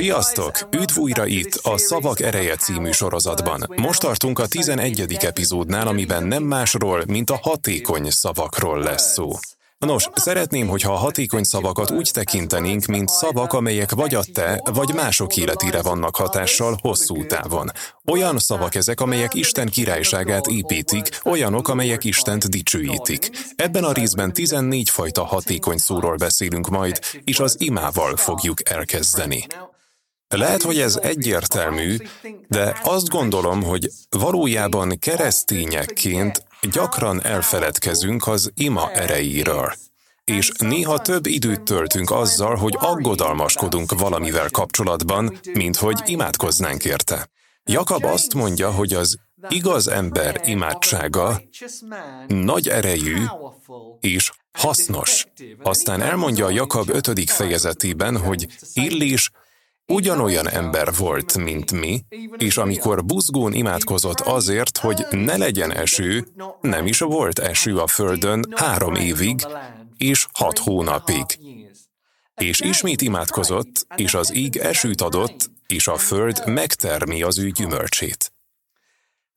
Sziasztok! Üdv újra itt a Szavak Ereje című sorozatban. Most tartunk a 11. epizódnál, amiben nem másról, mint a hatékony szavakról lesz szó. Nos, szeretném, hogyha a hatékony szavakat úgy tekintenénk, mint szavak, amelyek vagy a te, vagy mások életére vannak hatással hosszú távon. Olyan szavak ezek, amelyek Isten királyságát építik, olyanok, amelyek Istent dicsőítik. Ebben a részben 14 fajta hatékony szóról beszélünk majd, és az imával fogjuk elkezdeni. Lehet, hogy ez egyértelmű, de azt gondolom, hogy valójában keresztényekként gyakran elfeledkezünk az ima erejéről. És néha több időt töltünk azzal, hogy aggodalmaskodunk valamivel kapcsolatban, mint hogy imádkoznánk érte. Jakab azt mondja, hogy az igaz ember imádsága nagy erejű és hasznos. Aztán elmondja a Jakab 5. fejezetében, hogy Illés ugyanolyan ember volt, mint mi, és amikor buzgón imádkozott azért, hogy ne legyen eső, nem is volt eső a földön három évig és hat hónapig. És ismét imádkozott, és az íg esőt adott, és a föld megtermi az ő gyümölcsét.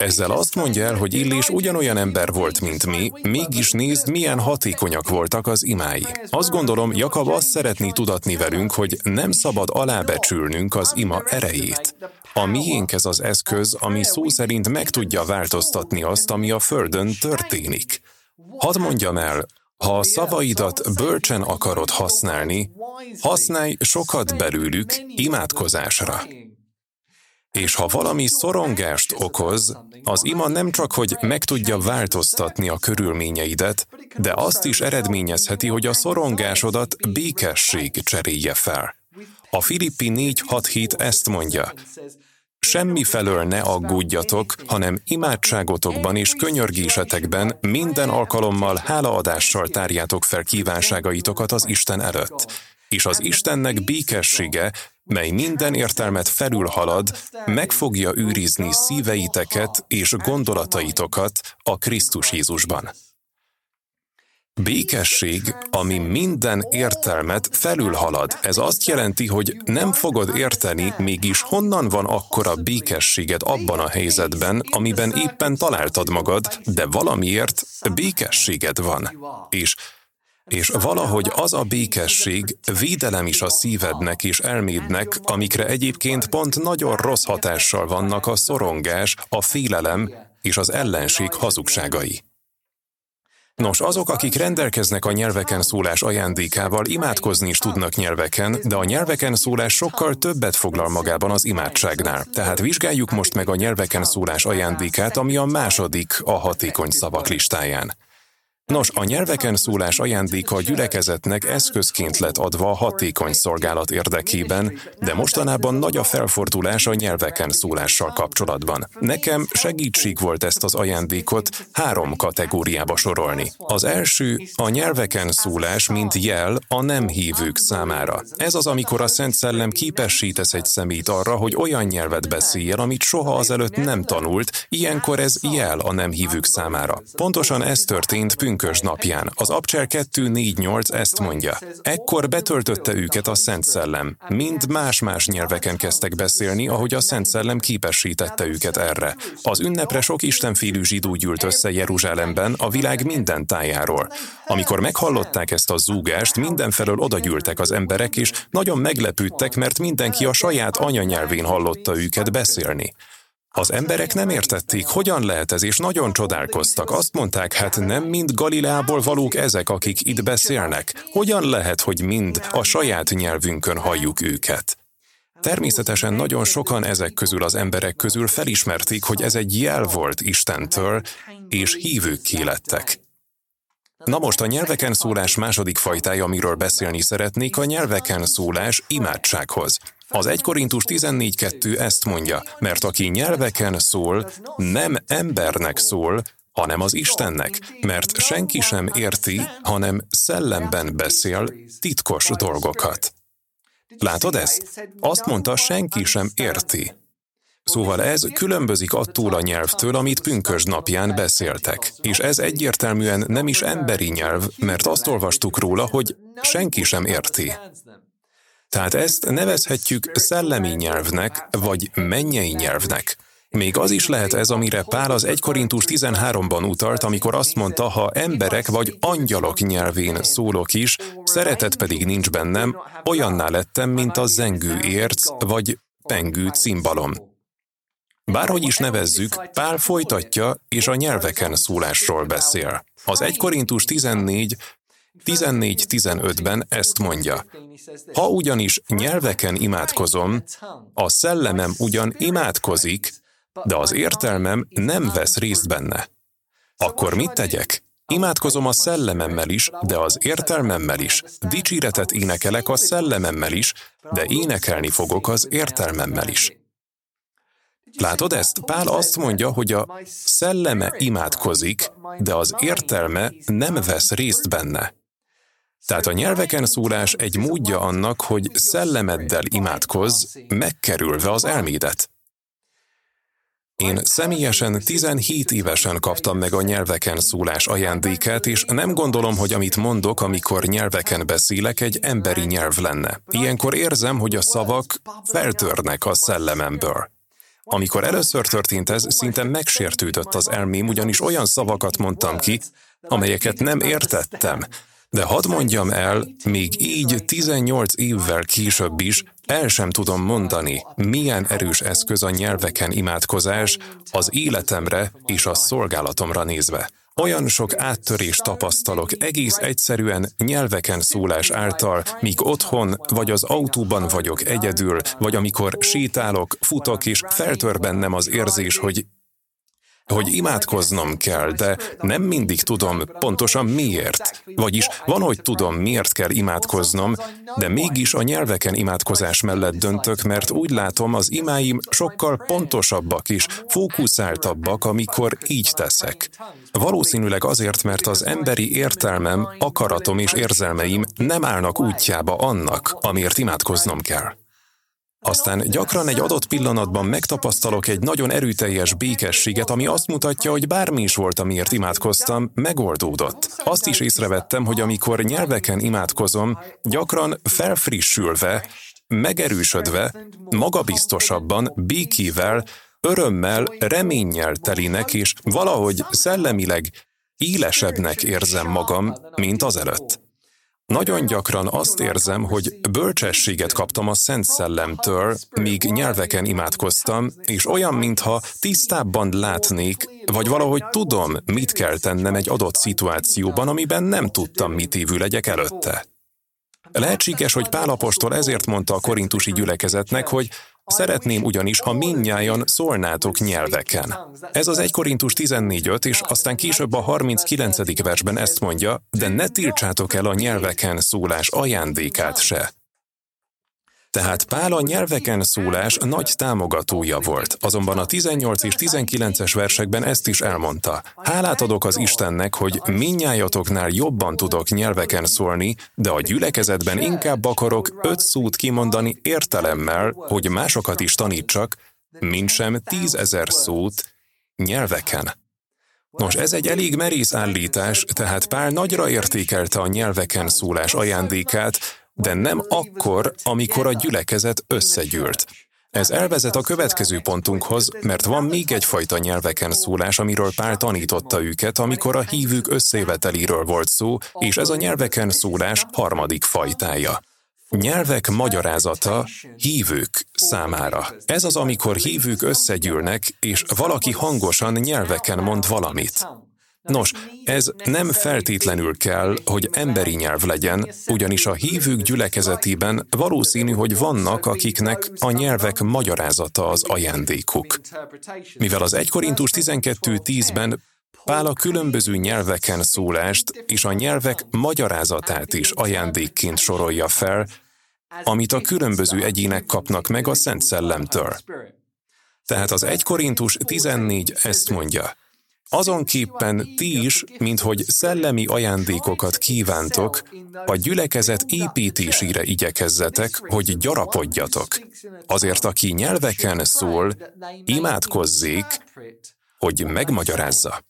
Ezzel azt mondja el, hogy Illés ugyanolyan ember volt, mint mi, mégis nézd, milyen hatékonyak voltak az imái. Azt gondolom, Jakab azt szeretné tudatni velünk, hogy nem szabad alábecsülnünk az ima erejét. A miénk ez az eszköz, ami szó szerint meg tudja változtatni azt, ami a Földön történik. Hadd mondjam el, ha a szavaidat bölcsen akarod használni, használj sokat belőlük imádkozásra. És ha valami szorongást okoz, az ima nem csak, hogy meg tudja változtatni a körülményeidet, de azt is eredményezheti, hogy a szorongásodat békesség cserélje fel. A Filippi 4.6.7 ezt mondja, Semmi felől ne aggódjatok, hanem imádságotokban és könyörgésetekben minden alkalommal hálaadással tárjátok fel kívánságaitokat az Isten előtt. És az Istennek békessége, mely minden értelmet felülhalad, meg fogja őrizni szíveiteket és gondolataitokat a Krisztus Jézusban. Békesség, ami minden értelmet felülhalad. Ez azt jelenti, hogy nem fogod érteni, mégis honnan van akkora békességed abban a helyzetben, amiben éppen találtad magad, de valamiért békességed van. És és valahogy az a békesség védelem is a szívednek és elmédnek, amikre egyébként pont nagyon rossz hatással vannak a szorongás, a félelem és az ellenség hazugságai. Nos, azok, akik rendelkeznek a nyelveken szólás ajándékával, imádkozni is tudnak nyelveken, de a nyelveken szólás sokkal többet foglal magában az imádságnál. Tehát vizsgáljuk most meg a nyelveken szólás ajándékát, ami a második a hatékony szavak listáján. Nos, a nyelveken szólás ajándéka a gyülekezetnek eszközként lett adva a hatékony szolgálat érdekében, de mostanában nagy a felfordulás a nyelveken szólással kapcsolatban. Nekem segítség volt ezt az ajándékot három kategóriába sorolni. Az első a nyelveken szólás, mint jel a nem hívők számára. Ez az, amikor a Szent Szellem képesítesz egy szemét arra, hogy olyan nyelvet beszéljen, amit soha azelőtt nem tanult, ilyenkor ez jel a nem hívők számára. Pontosan ez történt pünkös napján. Az Abcsel 2.4.8 ezt mondja. Ekkor betöltötte őket a Szent Szellem. Mind más-más nyelveken kezdtek beszélni, ahogy a Szent Szellem képesítette őket erre. Az ünnepre sok istenfélű zsidó gyűlt össze Jeruzsálemben a világ minden tájáról. Amikor meghallották ezt a zúgást, mindenfelől odagyűltek az emberek, és nagyon meglepődtek, mert mindenki a saját anyanyelvén hallotta őket beszélni. Az emberek nem értették, hogyan lehet ez, és nagyon csodálkoztak. Azt mondták, hát nem mind Galileából valók ezek, akik itt beszélnek. Hogyan lehet, hogy mind a saját nyelvünkön halljuk őket? Természetesen nagyon sokan ezek közül az emberek közül felismerték, hogy ez egy jel volt Istentől, és hívők lettek. Na most a nyelveken szólás második fajtája, amiről beszélni szeretnék, a nyelveken szólás imádsághoz. Az 1 Korintus 14.2 ezt mondja, mert aki nyelveken szól, nem embernek szól, hanem az Istennek, mert senki sem érti, hanem szellemben beszél titkos dolgokat. Látod ezt? Azt mondta, senki sem érti. Szóval ez különbözik attól a nyelvtől, amit pünkös napján beszéltek. És ez egyértelműen nem is emberi nyelv, mert azt olvastuk róla, hogy senki sem érti. Tehát ezt nevezhetjük szellemi nyelvnek, vagy mennyei nyelvnek. Még az is lehet ez, amire Pál az 1 Korintus 13-ban utalt, amikor azt mondta, ha emberek vagy angyalok nyelvén szólok is, szeretet pedig nincs bennem, olyanná lettem, mint a zengő érc vagy pengő cimbalom. Bárhogy is nevezzük, Pál folytatja, és a nyelveken szólásról beszél. Az 1 Korintus 14 14-15-ben ezt mondja. Ha ugyanis nyelveken imádkozom, a szellemem ugyan imádkozik, de az értelmem nem vesz részt benne. Akkor mit tegyek? Imádkozom a szellememmel is, de az értelmemmel is. Dicséretet énekelek a szellememmel is, de énekelni fogok az értelmemmel is. Látod ezt? Pál azt mondja, hogy a szelleme imádkozik, de az értelme nem vesz részt benne. Tehát a nyelveken szólás egy módja annak, hogy szellemeddel imádkozz, megkerülve az elmédet. Én személyesen 17 évesen kaptam meg a nyelveken szólás ajándékát, és nem gondolom, hogy amit mondok, amikor nyelveken beszélek, egy emberi nyelv lenne. Ilyenkor érzem, hogy a szavak feltörnek a szellememből. Amikor először történt ez, szinte megsértődött az elmém, ugyanis olyan szavakat mondtam ki, amelyeket nem értettem, de hadd mondjam el, még így 18 évvel később is el sem tudom mondani, milyen erős eszköz a nyelveken imádkozás az életemre és a szolgálatomra nézve. Olyan sok áttörést tapasztalok egész egyszerűen nyelveken szólás által, míg otthon vagy az autóban vagyok egyedül, vagy amikor sétálok, futok és feltör bennem az érzés, hogy hogy imádkoznom kell, de nem mindig tudom pontosan miért. Vagyis van, hogy tudom, miért kell imádkoznom, de mégis a nyelveken imádkozás mellett döntök, mert úgy látom, az imáim sokkal pontosabbak is, fókuszáltabbak, amikor így teszek. Valószínűleg azért, mert az emberi értelmem, akaratom és érzelmeim nem állnak útjába annak, amiért imádkoznom kell. Aztán gyakran egy adott pillanatban megtapasztalok egy nagyon erőteljes békességet, ami azt mutatja, hogy bármi is volt, amiért imádkoztam, megoldódott. Azt is észrevettem, hogy amikor nyelveken imádkozom, gyakran felfrissülve, megerősödve, magabiztosabban, békével, örömmel, reménnyel telinek, és valahogy szellemileg élesebbnek érzem magam, mint azelőtt. Nagyon gyakran azt érzem, hogy bölcsességet kaptam a Szent Szellemtől, míg nyelveken imádkoztam, és olyan, mintha tisztábban látnék, vagy valahogy tudom, mit kell tennem egy adott szituációban, amiben nem tudtam, mit évül legyek előtte. Lehetséges, hogy Pálapostól ezért mondta a korintusi gyülekezetnek, hogy Szeretném ugyanis, ha minnyájan szólnátok nyelveken. Ez az 1 Korintus 14.5, és aztán később a 39. versben ezt mondja, de ne tiltsátok el a nyelveken szólás ajándékát se. Tehát Pál a nyelveken szólás nagy támogatója volt, azonban a 18 és 19-es versekben ezt is elmondta. Hálát adok az Istennek, hogy minnyájatoknál jobban tudok nyelveken szólni, de a gyülekezetben inkább akarok öt szót kimondani értelemmel, hogy másokat is tanítsak, mint sem tízezer szót nyelveken. Nos, ez egy elég merész állítás, tehát Pál nagyra értékelte a nyelveken szólás ajándékát, de nem akkor, amikor a gyülekezet összegyűlt. Ez elvezet a következő pontunkhoz, mert van még egyfajta nyelveken szólás, amiről Pál tanította őket, amikor a hívők összeveteliről volt szó, és ez a nyelveken szólás harmadik fajtája. Nyelvek magyarázata hívők számára. Ez az, amikor hívők összegyűlnek, és valaki hangosan nyelveken mond valamit. Nos, ez nem feltétlenül kell, hogy emberi nyelv legyen, ugyanis a hívők gyülekezetében valószínű, hogy vannak, akiknek a nyelvek magyarázata az ajándékuk. Mivel az 1 Korintus 12.10-ben Pál a különböző nyelveken szólást és a nyelvek magyarázatát is ajándékként sorolja fel, amit a különböző egyének kapnak meg a Szent Szellemtől. Tehát az 1 Korintus 14 ezt mondja – Azonképpen ti is, minthogy szellemi ajándékokat kívántok, a gyülekezet építésére igyekezzetek, hogy gyarapodjatok. Azért, aki nyelveken szól, imádkozzék, hogy megmagyarázza.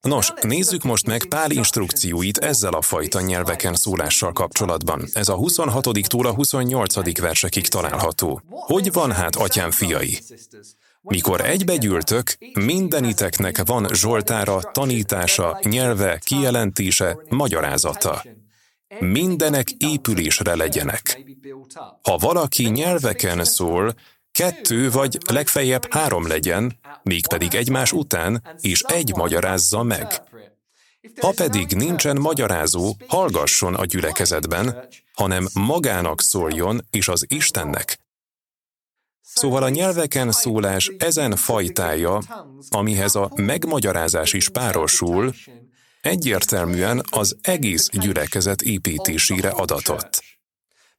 Nos, nézzük most meg Pál instrukcióit ezzel a fajta nyelveken szólással kapcsolatban. Ez a 26-tól a 28. versekig található. Hogy van hát, atyám fiai? Mikor egybegyűltök, mindeniteknek van zsoltára, tanítása, nyelve, kijelentése, magyarázata. Mindenek épülésre legyenek. Ha valaki nyelveken szól, kettő vagy legfeljebb három legyen, mégpedig egymás után, és egy magyarázza meg. Ha pedig nincsen magyarázó, hallgasson a gyülekezetben, hanem magának szóljon, és az Istennek. Szóval a nyelveken szólás ezen fajtája, amihez a megmagyarázás is párosul, egyértelműen az egész gyülekezet építésére adatott.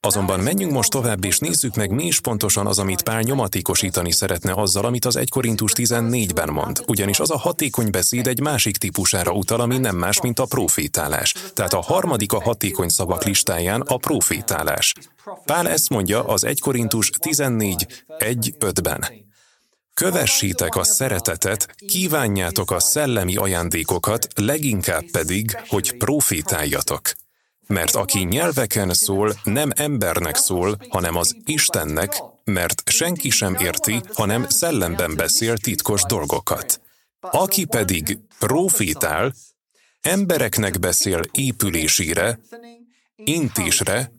Azonban menjünk most tovább, és nézzük meg, mi is pontosan az, amit Pál nyomatékosítani szeretne azzal, amit az 1 Korintus 14-ben mond. Ugyanis az a hatékony beszéd egy másik típusára utal, ami nem más, mint a profétálás. Tehát a harmadik a hatékony szavak listáján a profétálás. Pál ezt mondja az 1 Korintus 14, 1-5-ben. Kövessétek a szeretetet, kívánjátok a szellemi ajándékokat, leginkább pedig, hogy profétáljatok. Mert aki nyelveken szól, nem embernek szól, hanem az Istennek, mert senki sem érti, hanem szellemben beszél titkos dolgokat. Aki pedig profétál, embereknek beszél épülésére, intésre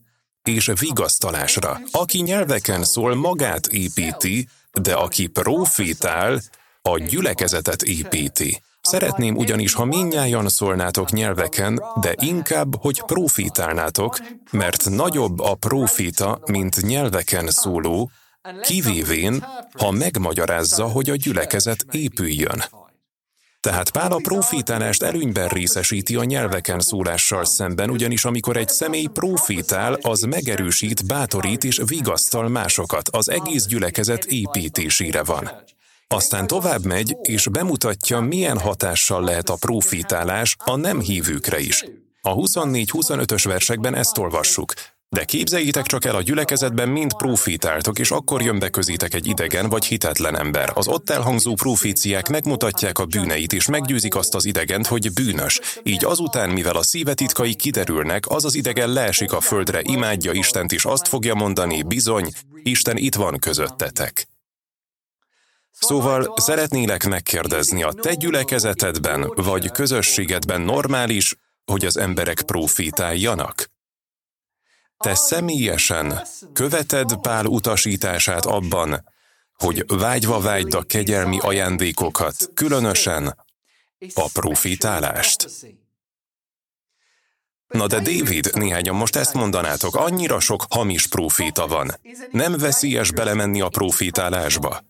és vigasztalásra. Aki nyelveken szól, magát építi, de aki profétál, a gyülekezetet építi. Szeretném ugyanis, ha minnyájan szólnátok nyelveken, de inkább, hogy profitálnátok, mert nagyobb a profita, mint nyelveken szóló, kivévén, ha megmagyarázza, hogy a gyülekezet épüljön. Tehát Pál a profitálást előnyben részesíti a nyelveken szólással szemben, ugyanis amikor egy személy profitál, az megerősít, bátorít és vigasztal másokat, az egész gyülekezet építésére van. Aztán tovább megy, és bemutatja, milyen hatással lehet a profitálás a nem hívőkre is. A 24-25-ös versekben ezt olvassuk. De képzeljétek csak el, a gyülekezetben mind profitáltok, és akkor jön be közétek egy idegen vagy hitetlen ember. Az ott elhangzó proféciák megmutatják a bűneit, és meggyőzik azt az idegent, hogy bűnös. Így azután, mivel a szívetitkai kiderülnek, az az idegen leesik a földre, imádja Istent, és azt fogja mondani, bizony, Isten itt van közöttetek. Szóval szeretnélek megkérdezni, a te gyülekezetedben vagy közösségedben normális, hogy az emberek profitáljanak? Te személyesen követed Pál utasítását abban, hogy vágyva vágyd a kegyelmi ajándékokat, különösen a profitálást. Na de David, néhányan most ezt mondanátok, annyira sok hamis proféta van. Nem veszélyes belemenni a profitálásba.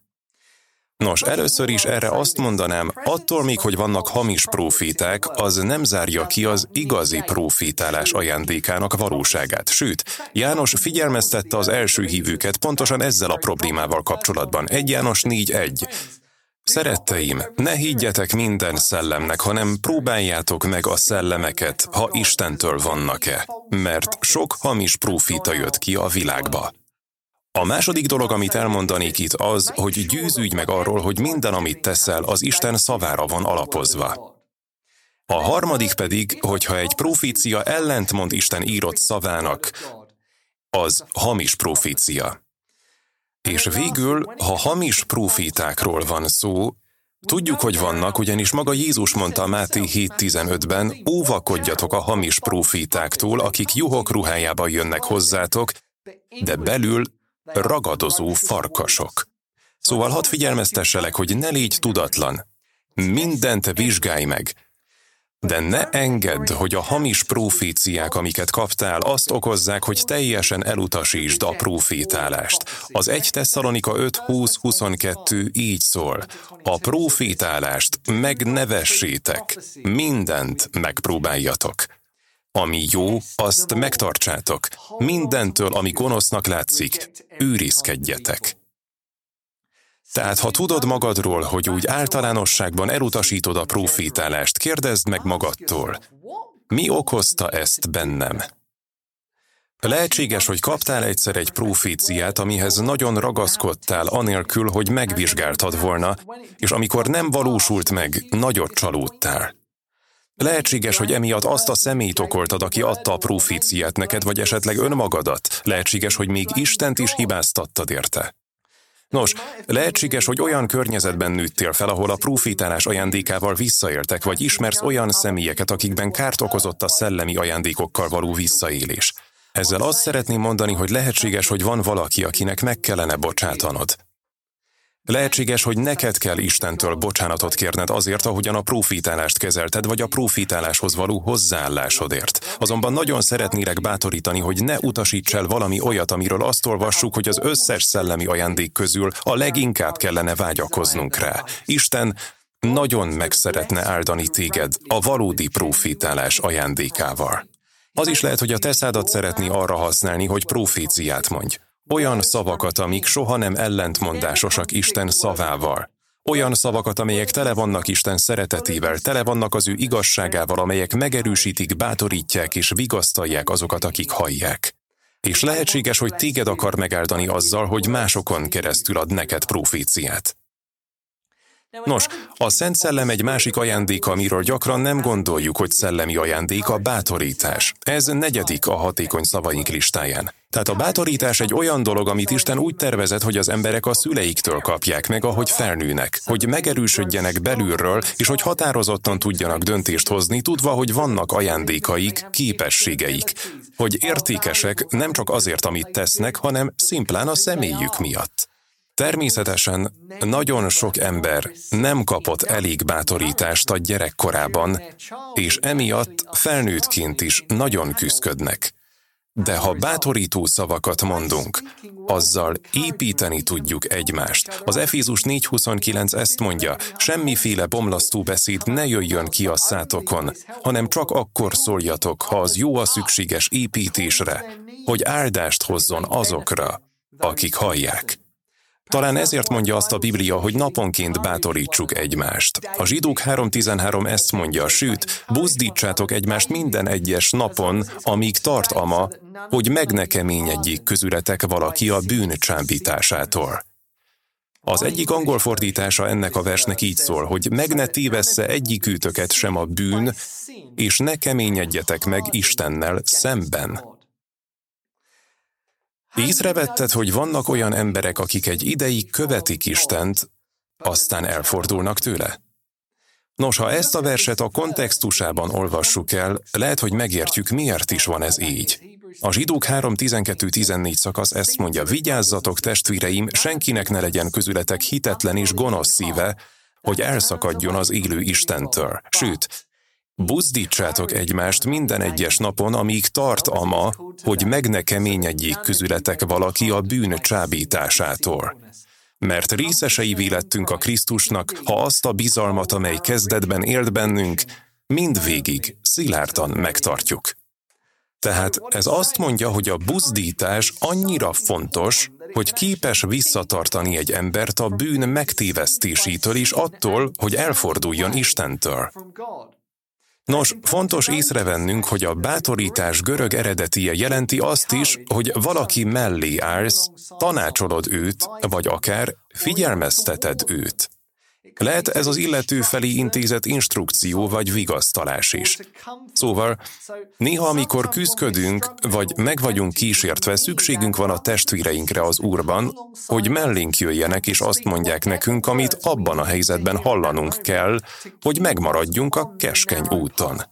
Nos, először is erre azt mondanám, attól még, hogy vannak hamis proféták, az nem zárja ki az igazi profétálás ajándékának valóságát. Sőt, János figyelmeztette az első hívőket pontosan ezzel a problémával kapcsolatban. 1 János 4.1. Szeretteim, ne higgyetek minden szellemnek, hanem próbáljátok meg a szellemeket, ha Istentől vannak-e, mert sok hamis profita jött ki a világba. A második dolog, amit elmondanék itt az, hogy győződj meg arról, hogy minden, amit teszel, az Isten szavára van alapozva. A harmadik pedig, hogyha egy profícia ellentmond Isten írott szavának, az hamis profícia. És végül, ha hamis profítákról van szó, Tudjuk, hogy vannak, ugyanis maga Jézus mondta Máté 7.15-ben, óvakodjatok a hamis profítáktól, akik juhok ruhájába jönnek hozzátok, de belül ragadozó farkasok. Szóval hadd figyelmeztesselek, hogy ne légy tudatlan. Mindent vizsgálj meg. De ne engedd, hogy a hamis proféciák, amiket kaptál, azt okozzák, hogy teljesen elutasítsd a profétálást. Az 1 Tesszalonika 5.20.22 így szól. A profétálást megnevessétek, mindent megpróbáljatok. Ami jó, azt megtartsátok. Mindentől, ami gonosznak látszik, őrizkedjetek. Tehát, ha tudod magadról, hogy úgy általánosságban elutasítod a profétálást, kérdezd meg magadtól, mi okozta ezt bennem? Lehetséges, hogy kaptál egyszer egy proféciát, amihez nagyon ragaszkodtál, anélkül, hogy megvizsgáltad volna, és amikor nem valósult meg, nagyot csalódtál. Lehetséges, hogy emiatt azt a szemét okoltad, aki adta a proféciát neked, vagy esetleg önmagadat. Lehetséges, hogy még Istent is hibáztattad érte. Nos, lehetséges, hogy olyan környezetben nőttél fel, ahol a profitálás ajándékával visszaéltek, vagy ismersz olyan személyeket, akikben kárt okozott a szellemi ajándékokkal való visszaélés. Ezzel azt szeretném mondani, hogy lehetséges, hogy van valaki, akinek meg kellene bocsátanod. Lehetséges, hogy neked kell Istentől bocsánatot kérned azért, ahogyan a profitálást kezelted, vagy a profitáláshoz való hozzáállásodért. Azonban nagyon szeretnélek bátorítani, hogy ne utasíts el valami olyat, amiről azt olvassuk, hogy az összes szellemi ajándék közül a leginkább kellene vágyakoznunk rá. Isten nagyon meg szeretne áldani téged a valódi profitálás ajándékával. Az is lehet, hogy a te szádat szeretné arra használni, hogy proféciát mondj. Olyan szavakat, amik soha nem ellentmondásosak Isten szavával. Olyan szavakat, amelyek tele vannak Isten szeretetével, tele vannak az ő igazságával, amelyek megerősítik, bátorítják és vigasztalják azokat, akik hallják. És lehetséges, hogy téged akar megáldani azzal, hogy másokon keresztül ad neked proféciát. Nos, a Szent Szellem egy másik ajándék, amiről gyakran nem gondoljuk, hogy szellemi ajándék, a bátorítás. Ez negyedik a hatékony szavaink listáján. Tehát a bátorítás egy olyan dolog, amit Isten úgy tervezett, hogy az emberek a szüleiktől kapják meg, ahogy felnőnek, hogy megerősödjenek belülről, és hogy határozottan tudjanak döntést hozni, tudva, hogy vannak ajándékaik, képességeik, hogy értékesek nem csak azért, amit tesznek, hanem szimplán a személyük miatt. Természetesen nagyon sok ember nem kapott elég bátorítást a gyerekkorában, és emiatt felnőttként is nagyon küzdködnek. De ha bátorító szavakat mondunk, azzal építeni tudjuk egymást. Az Efézus 4.29 ezt mondja, semmiféle bomlasztó beszéd ne jöjjön ki a szátokon, hanem csak akkor szóljatok, ha az jó a szükséges építésre, hogy áldást hozzon azokra, akik hallják. Talán ezért mondja azt a Biblia, hogy naponként bátorítsuk egymást. A zsidók 3.13 ezt mondja, sőt, buzdítsátok egymást minden egyes napon, amíg tart ama, hogy meg ne keményedjék közületek valaki a bűn csábításától. Az egyik angol fordítása ennek a versnek így szól, hogy meg ne tévessze egyikűtöket sem a bűn, és ne keményedjetek meg Istennel szemben. Észrevetted, hogy vannak olyan emberek, akik egy ideig követik Istent, aztán elfordulnak tőle? Nos, ha ezt a verset a kontextusában olvassuk el, lehet, hogy megértjük, miért is van ez így. A zsidók 3.12.14 szakasz ezt mondja, vigyázzatok testvéreim, senkinek ne legyen közületek hitetlen és gonosz szíve, hogy elszakadjon az élő Istentől. Sőt, Buzdítsátok egymást minden egyes napon, amíg tart ama, hogy meg ne keményedjék közületek valaki a bűn csábításától. Mert részesei lettünk a Krisztusnak, ha azt a bizalmat, amely kezdetben élt bennünk, mindvégig szilárdan megtartjuk. Tehát ez azt mondja, hogy a buzdítás annyira fontos, hogy képes visszatartani egy embert a bűn megtévesztésétől és attól, hogy elforduljon Istentől. Nos, fontos észrevennünk, hogy a bátorítás görög eredetie jelenti azt is, hogy valaki mellé állsz, tanácsolod őt, vagy akár figyelmezteted őt. Lehet ez az illető felé intézett instrukció vagy vigasztalás is. Szóval, néha amikor küzdködünk, vagy meg vagyunk kísértve, szükségünk van a testvéreinkre az Úrban, hogy mellénk jöjjenek és azt mondják nekünk, amit abban a helyzetben hallanunk kell, hogy megmaradjunk a keskeny úton.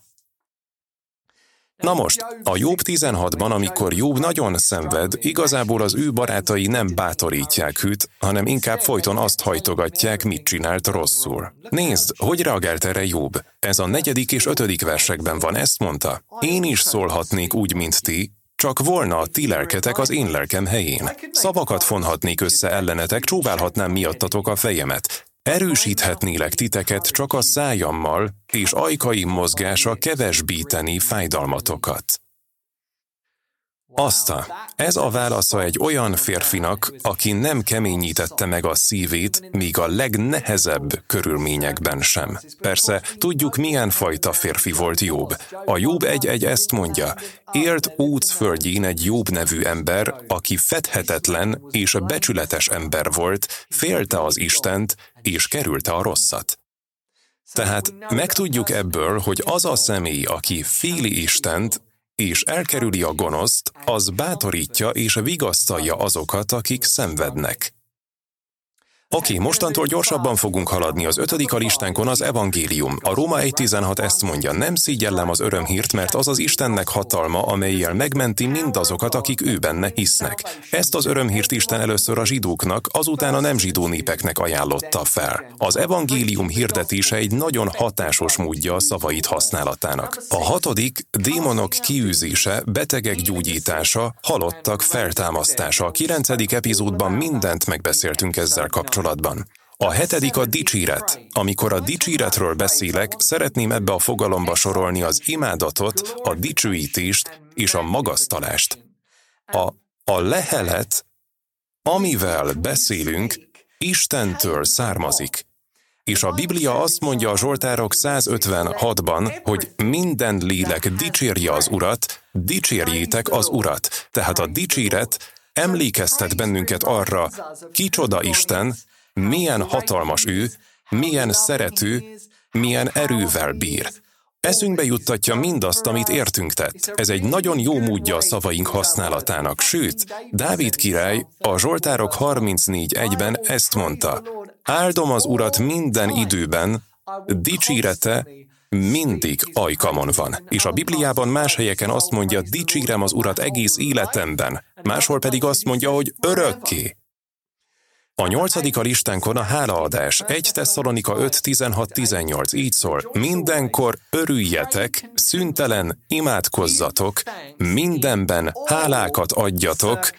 Na most, a Jobb 16-ban, amikor Jobb nagyon szenved, igazából az ő barátai nem bátorítják őt, hanem inkább folyton azt hajtogatják, mit csinált rosszul. Nézd, hogy reagált erre Jobb. Ez a negyedik és ötödik versekben van, ezt mondta. Én is szólhatnék úgy, mint ti, csak volna a ti lelketek az én lelkem helyén. Szavakat fonhatnék össze ellenetek, csóválhatnám miattatok a fejemet. Erősíthetnélek titeket csak a szájammal, és ajkai mozgása kevesbíteni fájdalmatokat. Azta, ez a válasza egy olyan férfinak, aki nem keményítette meg a szívét, míg a legnehezebb körülményekben sem. Persze, tudjuk milyen fajta férfi volt Jobb. A Jobb egy-egy ezt mondja, élt úc földjén egy Jobb nevű ember, aki fedhetetlen és becsületes ember volt, félte az Istent, és kerülte a rosszat. Tehát megtudjuk ebből, hogy az a személy, aki féli Istent, és elkerüli a gonoszt, az bátorítja és vigasztalja azokat, akik szenvednek. Oké, mostantól gyorsabban fogunk haladni. Az ötödik a listánkon az evangélium. A Róma 1.16 ezt mondja, nem szígyellem az örömhírt, mert az az Istennek hatalma, amelyel megmenti mindazokat, akik ő benne hisznek. Ezt az örömhírt Isten először a zsidóknak, azután a nem zsidó népeknek ajánlotta fel. Az evangélium hirdetése egy nagyon hatásos módja a szavait használatának. A hatodik, démonok kiűzése, betegek gyógyítása, halottak feltámasztása. A kilencedik epizódban mindent megbeszéltünk ezzel kapcsolatban kapcsolatban. A hetedik a dicséret. Amikor a dicséretről beszélek, szeretném ebbe a fogalomba sorolni az imádatot, a dicsőítést és a magasztalást. A, a lehelet, amivel beszélünk, Istentől származik. És a Biblia azt mondja a Zsoltárok 156-ban, hogy minden lélek dicsérje az Urat, dicsérjétek az Urat. Tehát a dicséret emlékeztet bennünket arra, kicsoda Isten, milyen hatalmas ő, milyen szerető, milyen erővel bír. Eszünkbe juttatja mindazt, amit értünk tett. Ez egy nagyon jó módja a szavaink használatának. Sőt, Dávid király a Zsoltárok 34.1-ben ezt mondta. Áldom az Urat minden időben, dicsírete mindig ajkamon van. És a Bibliában más helyeken azt mondja, dicsírem az Urat egész életemben, máshol pedig azt mondja, hogy örökké. A nyolcadik a listánkon a hálaadás. 1 Tesszalonika 5, 16, 18 így szól. Mindenkor örüljetek, szüntelen imádkozzatok, mindenben hálákat adjatok,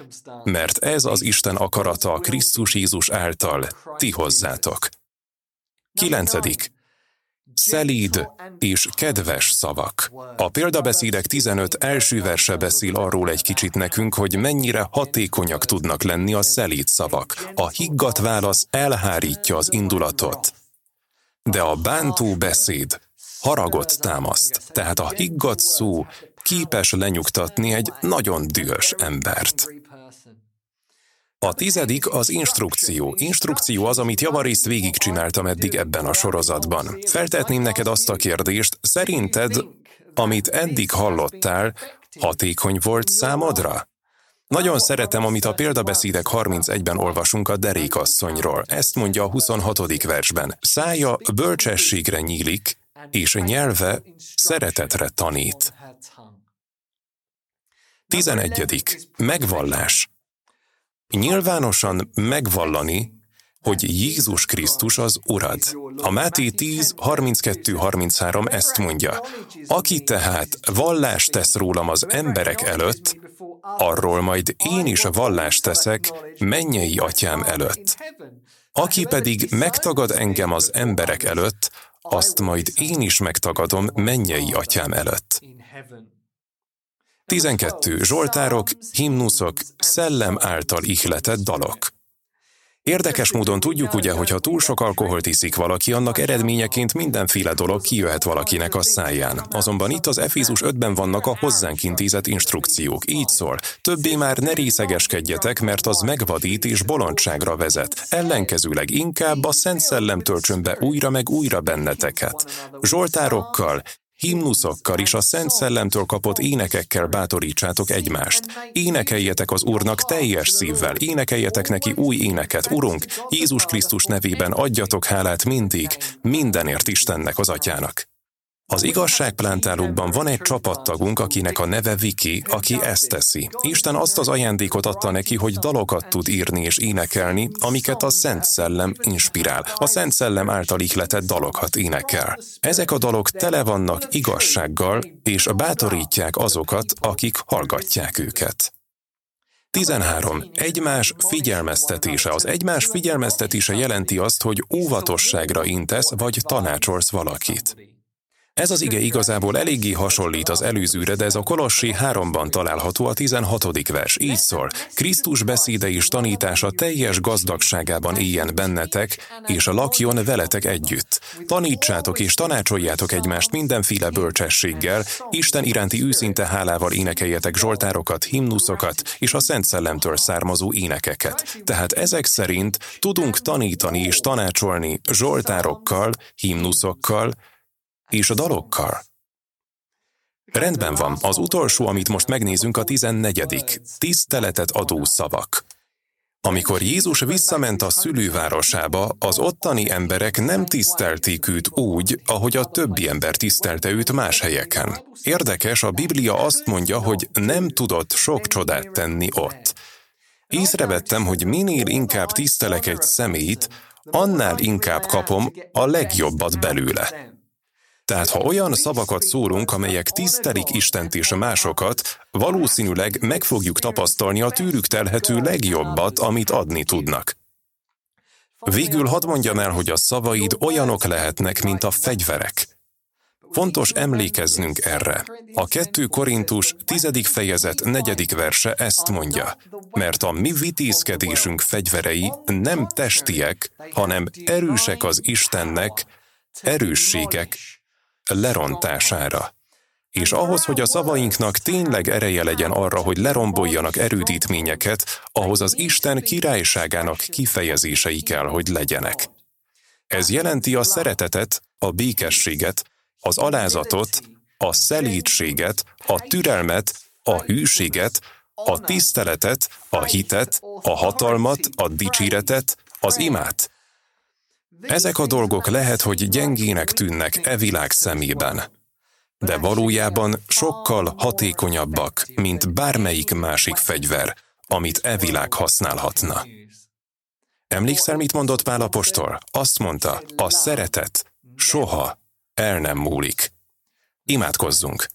mert ez az Isten akarata a Krisztus Jézus által ti hozzátok. Kilencedik szelíd és kedves szavak. A példabeszédek 15 első verse beszél arról egy kicsit nekünk, hogy mennyire hatékonyak tudnak lenni a szelíd szavak. A higgadt válasz elhárítja az indulatot. De a bántó beszéd haragot támaszt, tehát a higgadt szó képes lenyugtatni egy nagyon dühös embert. A tizedik az instrukció. Instrukció az, amit javarészt végigcsináltam eddig ebben a sorozatban. Feltetném neked azt a kérdést, szerinted, amit eddig hallottál, hatékony volt számodra? Nagyon szeretem, amit a példabeszédek 31-ben olvasunk a derékasszonyról. Ezt mondja a 26. versben. Szája bölcsességre nyílik, és nyelve szeretetre tanít. 11. Megvallás. Nyilvánosan megvallani, hogy Jézus Krisztus az Urad. A Máté 10, 32-33 ezt mondja. Aki tehát vallást tesz rólam az emberek előtt, arról majd én is vallást teszek mennyei atyám előtt. Aki pedig megtagad engem az emberek előtt, azt majd én is megtagadom mennyei atyám előtt. 12. Zsoltárok, himnuszok, szellem által ihletett dalok. Érdekes módon tudjuk ugye, hogy ha túl sok alkoholt iszik valaki, annak eredményeként mindenféle dolog kijöhet valakinek a száján. Azonban itt az Efézus 5-ben vannak a hozzánk intézett instrukciók. Így szól, többé már ne részegeskedjetek, mert az megvadít és bolondságra vezet. Ellenkezőleg inkább a Szent Szellem töltsön be újra meg újra benneteket. Zsoltárokkal, himnuszokkal és a Szent Szellemtől kapott énekekkel bátorítsátok egymást. Énekeljetek az Úrnak teljes szívvel, énekeljetek neki új éneket. Urunk, Jézus Krisztus nevében adjatok hálát mindig, mindenért Istennek az Atyának. Az igazságplántálókban van egy csapattagunk, akinek a neve Viki, aki ezt teszi. Isten azt az ajándékot adta neki, hogy dalokat tud írni és énekelni, amiket a Szent Szellem inspirál. A Szent Szellem által ihletett dalokat énekel. Ezek a dalok tele vannak igazsággal, és bátorítják azokat, akik hallgatják őket. 13. Egymás figyelmeztetése. Az egymás figyelmeztetése jelenti azt, hogy óvatosságra intesz vagy tanácsolsz valakit. Ez az ige igazából eléggé hasonlít az előzőre, de ez a Kolossi 3-ban található a 16. vers. Így szól, Krisztus beszéde és tanítása teljes gazdagságában éljen bennetek, és a lakjon veletek együtt. Tanítsátok és tanácsoljátok egymást mindenféle bölcsességgel, Isten iránti őszinte hálával énekeljetek zsoltárokat, himnuszokat és a Szent Szellemtől származó énekeket. Tehát ezek szerint tudunk tanítani és tanácsolni zsoltárokkal, himnuszokkal, és a dalokkal. Rendben van, az utolsó, amit most megnézünk, a tizennegyedik. Tiszteletet adó szavak. Amikor Jézus visszament a szülővárosába, az ottani emberek nem tisztelték őt úgy, ahogy a többi ember tisztelte őt más helyeken. Érdekes, a Biblia azt mondja, hogy nem tudott sok csodát tenni ott. Észrevettem, hogy minél inkább tisztelek egy szemét, annál inkább kapom a legjobbat belőle. Tehát ha olyan szavakat szórunk, amelyek tisztelik Istent és másokat, valószínűleg meg fogjuk tapasztalni a tűrük telhető legjobbat, amit adni tudnak. Végül hadd mondjam el, hogy a szavaid olyanok lehetnek, mint a fegyverek. Fontos emlékeznünk erre. A 2 Korintus 10. fejezet 4. verse ezt mondja, mert a mi vitézkedésünk fegyverei nem testiek, hanem erősek az Istennek, erősségek lerontására. És ahhoz, hogy a szavainknak tényleg ereje legyen arra, hogy leromboljanak erődítményeket, ahhoz az Isten királyságának kifejezései kell, hogy legyenek. Ez jelenti a szeretetet, a békességet, az alázatot, a szelítséget, a türelmet, a hűséget, a tiszteletet, a hitet, a hatalmat, a dicséretet, az imát. Ezek a dolgok lehet, hogy gyengének tűnnek e világ szemében, de valójában sokkal hatékonyabbak, mint bármelyik másik fegyver, amit e világ használhatna. Emlékszel, mit mondott Pál apostol? Azt mondta, a szeretet soha el nem múlik. Imádkozzunk!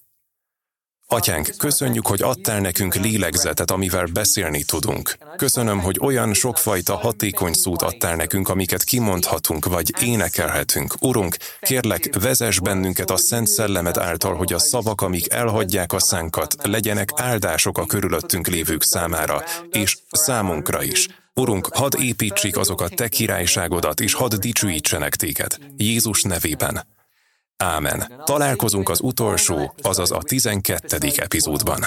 Atyánk, köszönjük, hogy adtál nekünk lélegzetet, amivel beszélni tudunk. Köszönöm, hogy olyan sokfajta hatékony szót adtál nekünk, amiket kimondhatunk, vagy énekelhetünk. Urunk, kérlek, vezess bennünket a Szent Szellemed által, hogy a szavak, amik elhagyják a szánkat, legyenek áldások a körülöttünk lévők számára, és számunkra is. Urunk, hadd építsék azokat te királyságodat, és hadd dicsőítsenek téged. Jézus nevében. Ámen. Találkozunk az utolsó, azaz a tizenkeddik epizódban.